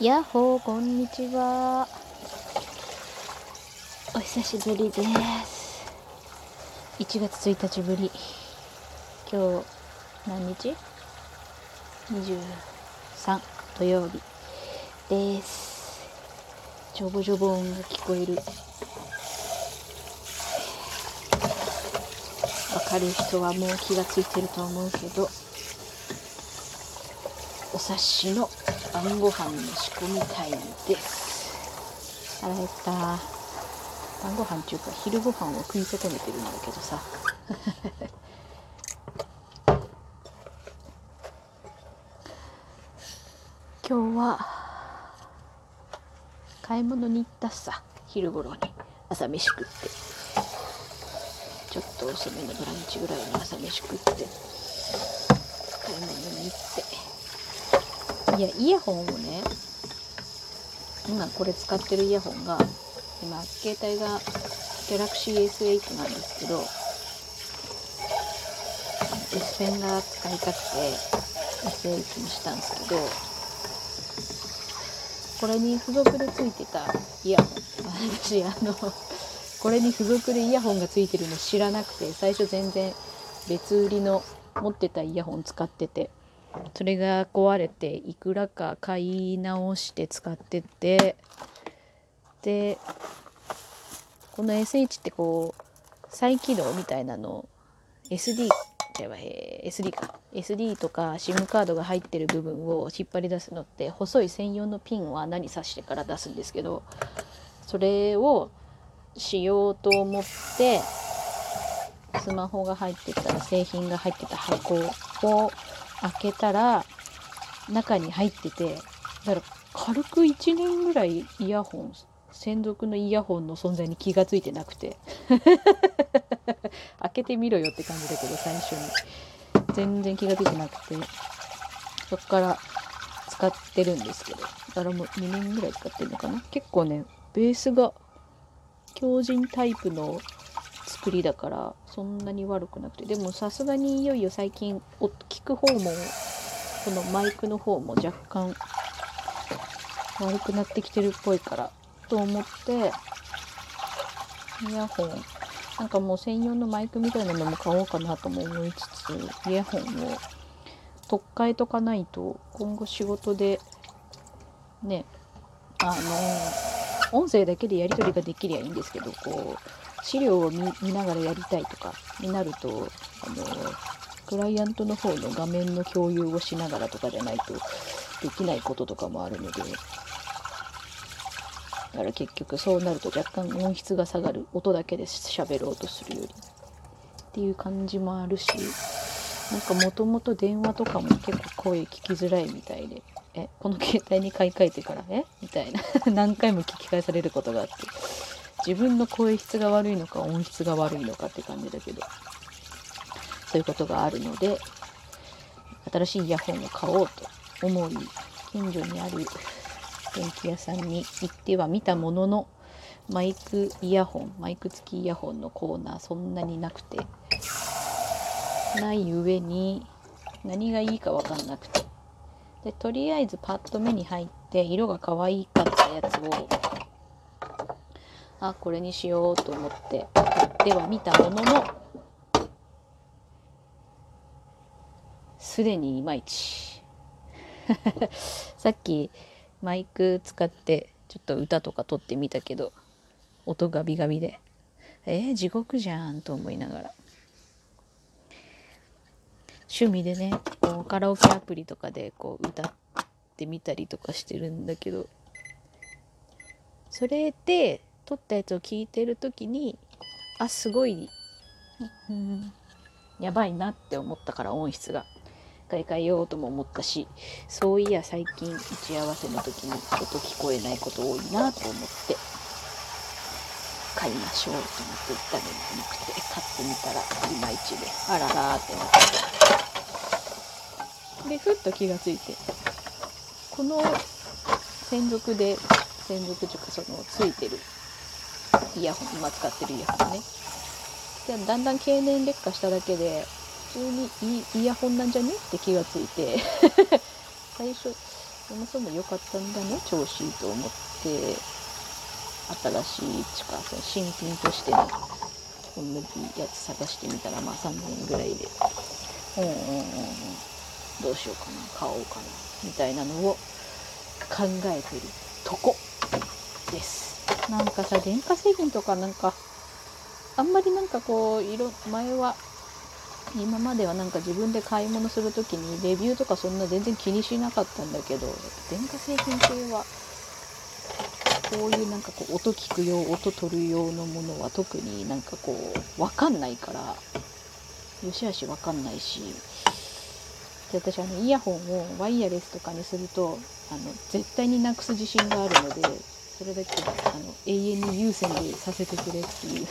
やっほーこんにちは。お久しぶりです。1月1日ぶり。今日何日 ?23 土曜日です。ジョボジョボ音が聞こえる。わかる人はもう気がついてると思うけど。察しの晩ご飯の仕込みタイムです。腹減った。晩ご飯っていうか昼ご飯を食い損ねてるんだけどさ。今日は買い物に行ったさ。昼頃に。朝飯食って。ちょっと遅めのブランチぐらいに朝飯食って。買い物に行って。いやイヤホンをね今これ使ってるイヤホンが今携帯が Galaxy S8 なんですけど S ペンが使いたくて S8 にしたんですけどこれに付属でついてたイヤホン。私あのこれに付属でイヤホンがついてるの知らなくて最初全然別売りの持ってたイヤホン使ってて。それが壊れていくらか買い直して使っててでこの SH ってこう再起動みたいなの SD じゃあ SD か。SD とか SIM カードが入ってる部分を引っ張り出すのって細い専用のピンを穴に挿してから出すんですけどそれをしようと思ってスマホが入ってた製品が入ってた箱を開けたら中に入っててだから軽く1年ぐらいイヤホン専属のイヤホンの存在に気がついてなくて。開けてみろよって感じだけど最初に。全然気がついてなくて。そっから使ってるんですけど。だからもう2年ぐらい使ってるのかな。結構ねベースが強靭タイプの作りだからそんなに悪くなくて。でもさすがにいよいよ最近お聞く方もこのマイクの方も若干悪くなってきてるっぽいからと思ってイヤホン。なんかもう専用のマイクみたいなのも買おうかなとも思いつつイヤホンを取っ替えとかないと今後仕事でねあの音声だけでやり取りができりゃいいんですけどこう資料を見見ながらやりたいとかになるとあのクライアントの方の画面の共有をしながらとかじゃないとできないこととかもあるので。だから結局そうなると若干音質が下がる。音だけで喋ろうとするより。っていう感じもあるしなんかもともと電話とかも結構声聞きづらいみたいで。えこの携帯に買い替えてからえ？みたいな。何回も聞き返されることがあって。自分の声質が悪いのか音質が悪いのかって感じだけど。そういうことがあるので新しいイヤホンを買おうと思い近所にある電気屋さんに行っては見たもののマイクイヤホンマイク付きイヤホンのコーナーそんなになくてない上に何がいいか分かんなくて。でとりあえずパッと目に入って色が可愛かったやつをあこれにしようと思って買っては見たもののすでにいまいち。さっきマイク使ってちょっと歌とか撮ってみたけど音ガビガビで。えー、地獄じゃんと思いながら。趣味でねこうカラオケアプリとかでこう歌ってみたりとかしてるんだけど。それで撮ったやつを聞いてる時にあすごい、うん、やばいなって思ったから音質が買い替えようとも思ったしそういや最近打ち合わせの時に音聞こえないこと多いなと思って買いましょうと思って言ったのになくて買ってみたらいまいちであららーってなってでふっと気がついてこの専属で専属というかそのついてるイヤホン今使ってるイヤホンね。でだんだん経年劣化しただけで普通にいいイヤホンなんじゃねって気がついて。最初そもそも良かったんだね調子いいと思って。新しいちかその新品としての同じやつ探してみたらまあ3000円ぐらいで。うんうんうんうん。どうしようかな買おうかなみたいなのを考えてるとこです。なんかさ電化製品とかなんかあんまりなんかこう色前は今まではなんか自分で買い物する時にレビューとかそんな全然気にしなかったんだけど電化製品系はこういうなんかこう音聞く用音取る用のものは特になんかこう分かんないからよしあし分かんないしで私あのイヤホンをワイヤレスとかにするとあの絶対になくす自信があるのでそれだけあの永遠に有線でさせてくれっていう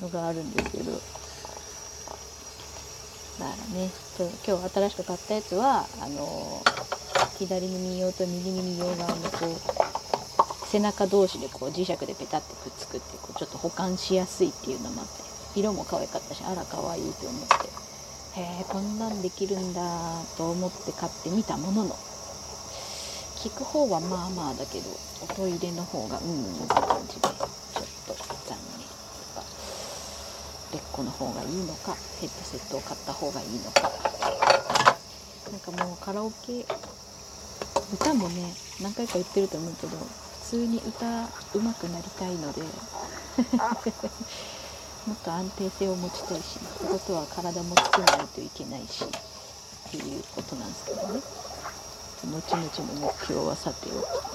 のがあるんですけど。だからね今日新しく買ったやつはあの左耳用と右耳用側のこう背中同士でこう磁石でペタってくっつくってこうちょっと保管しやすいっていうのもあって色も可愛かったしあら可愛いと思って。へえこんなんできるんだと思って買ってみたものの。聞く方はまあまあだけど音入れの方がうんうんって感じでちょっと残念。とかレッコの方がいいのかヘッドセットを買った方がいいのかなんかもうカラオケ歌もね何回か言ってると思うけど普通に歌うまくなりたいのでもっと安定性を持ちたいしってことは体も作らないといけないしっていうことなんですけどね後々の目標はさておき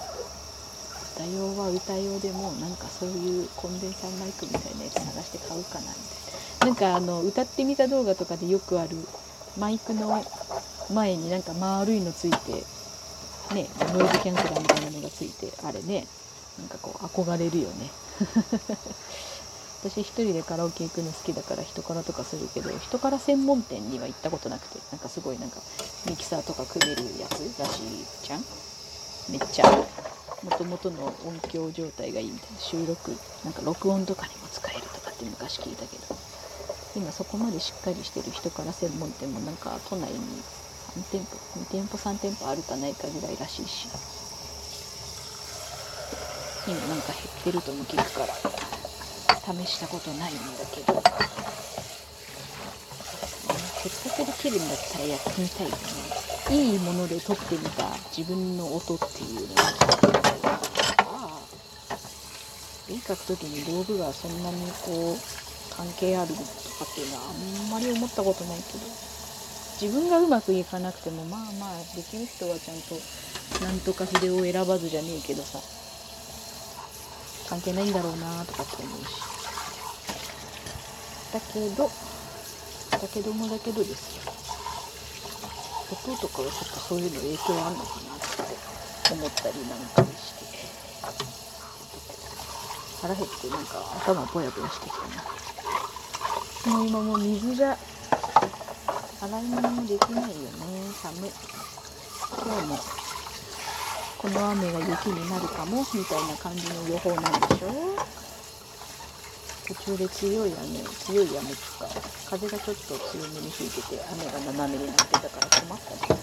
歌用は歌用でもなんかそういうコンデンサーマイクみたいなやつ探して買うかなみたいななんかあの歌ってみた動画とかでよくあるマイクの前になんか丸いのついてねノイズキャンセラーみたいなのがついてあれねなんかこう憧れるよね。私一人でカラオケ行くの好きだから人からとかするけど人から専門店には行ったことなくてなんかすごいなんかミキサーとか組めるやつらしいじゃん？めっちゃ。もともとの音響状態がいいみたいな。収録なんか録音とかにも使えるとかって昔聞いたけど。今そこまでしっかりしてる人から専門店もなんか都内に3店舗2店舗3店舗あるかないかぐらいらしいし。今なんか減ってるとも聞くから。試したことないんだけど。せっかくできるんだったらやってみたいよねいいもので撮ってみた自分の音っていうのが聞いてみたいああ絵描く時に道具がそんなにこう関係あるとかっていうのはあんまり思ったことないけど自分がうまくいかなくてもまあまあできる人はちゃんとなんとか筆を選ばずじゃねえけどさ関係ないんだろうなとかって思うし。だけどだけどもだけどですよ。音とかはちょっとそういうの影響あんのかなって思ったりなんかして。腹減ってなんか頭ぼやぼやしてきたな。もう今もう水が洗い物もできないよね。寒い。今日もこの雨が雪になるかもみたいな感じの予報なんでしょ。途中で強い雨強い雨とか風がちょっと強めに吹いてて雨が斜めになってたから困ったね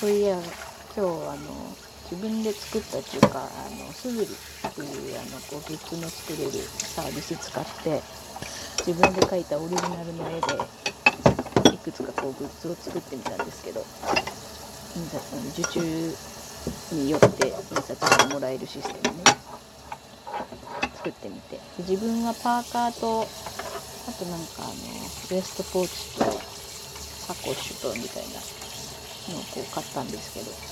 そういや今日あの自分で作ったっていうかあのスグリっていうあのこうグッズの作れるサービス使って自分で描いたオリジナルの絵でいくつかこうグッズを作ってみたんですけど受注によって印刷してもらえるシステムね作ってみて。自分はパーカーとあとなんかあのウエストポーチとサコッシュとみたいなのをこう買ったんですけど。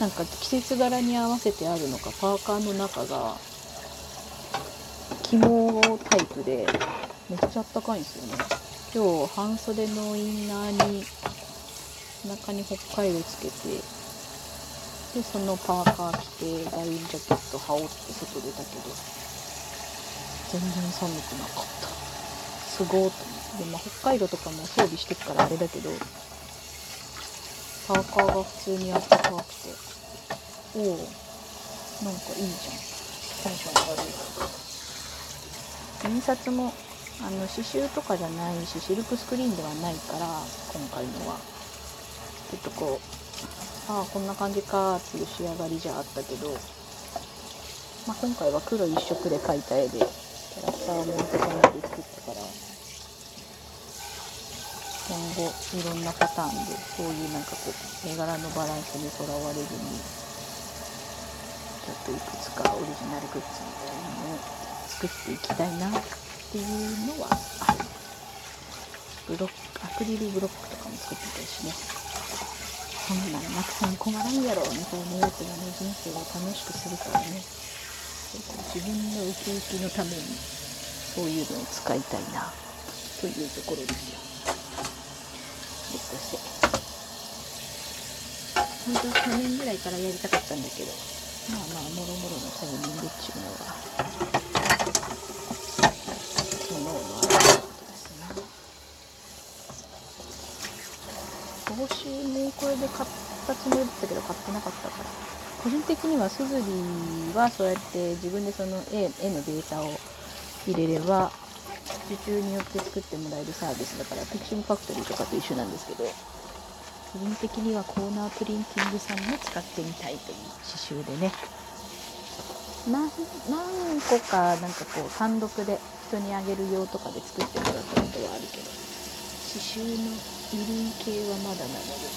なんか季節柄に合わせてあるのかパーカーの中が肝タイプでめっちゃあったかいんですよね。今日半袖のインナーに中に北海道つけてでそのパーカー着てダウンジャケット羽織って外出たけど全然寒くなかった。すごーと思って。で、まあ、北海道とかも装備してくからあれだけどパーカーが普通にあったかくておおなんかいいじゃん。テンション上がる印刷もあの刺繍とかじゃないしシルクスクリーンではないから今回のは。ちょっとこうああこんな感じかっていう仕上がりじゃあったけど、まあ、今回は黒一色で描いた絵でキャラクターをも男ので作ったから。今後いろんなパターンでそういうなんかこう絵柄のバランスにとらわれずにちょっといくつかオリジナルグッズみたいなのを作っていきたいなっていうのはある。ブロックアクリルブロックとかも作ってたしね。そんなんなくても困らんやろみたいなやつがね人生を楽しくするからね。自分のウキウキのためにそういうのを使いたいな。というところですよ。ゲットして。本当は去年ぐらいからやりたかったんだけど。まあまあもろもろのタイミングっていうのは昨日のあることですな帽子もこれで買ったつもりだったけど買ってなかったから。個人的にはすずりはそうやって自分でその絵絵のデータを入れれば受注によって作ってもらえるサービスだからフィクションファクトリーとかと一緒なんですけど個人的にはコーナープリンティングさんも使ってみたいという刺繍でね。何何個かなんかこう単独で人にあげる用とかで作ってもらったことはあるけど刺繍の衣類系はまだなので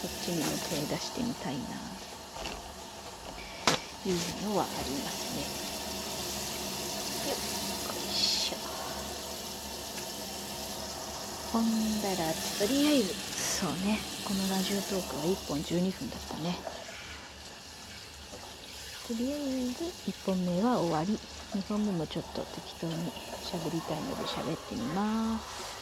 そっちにも手出してみたいな。というのはありますね。ほんだらとりあえず。そうね。このラジオトークは1本12分だったね。とりあえず。1本目は終わり。2本目もちょっと適当に喋りたいので喋ってみます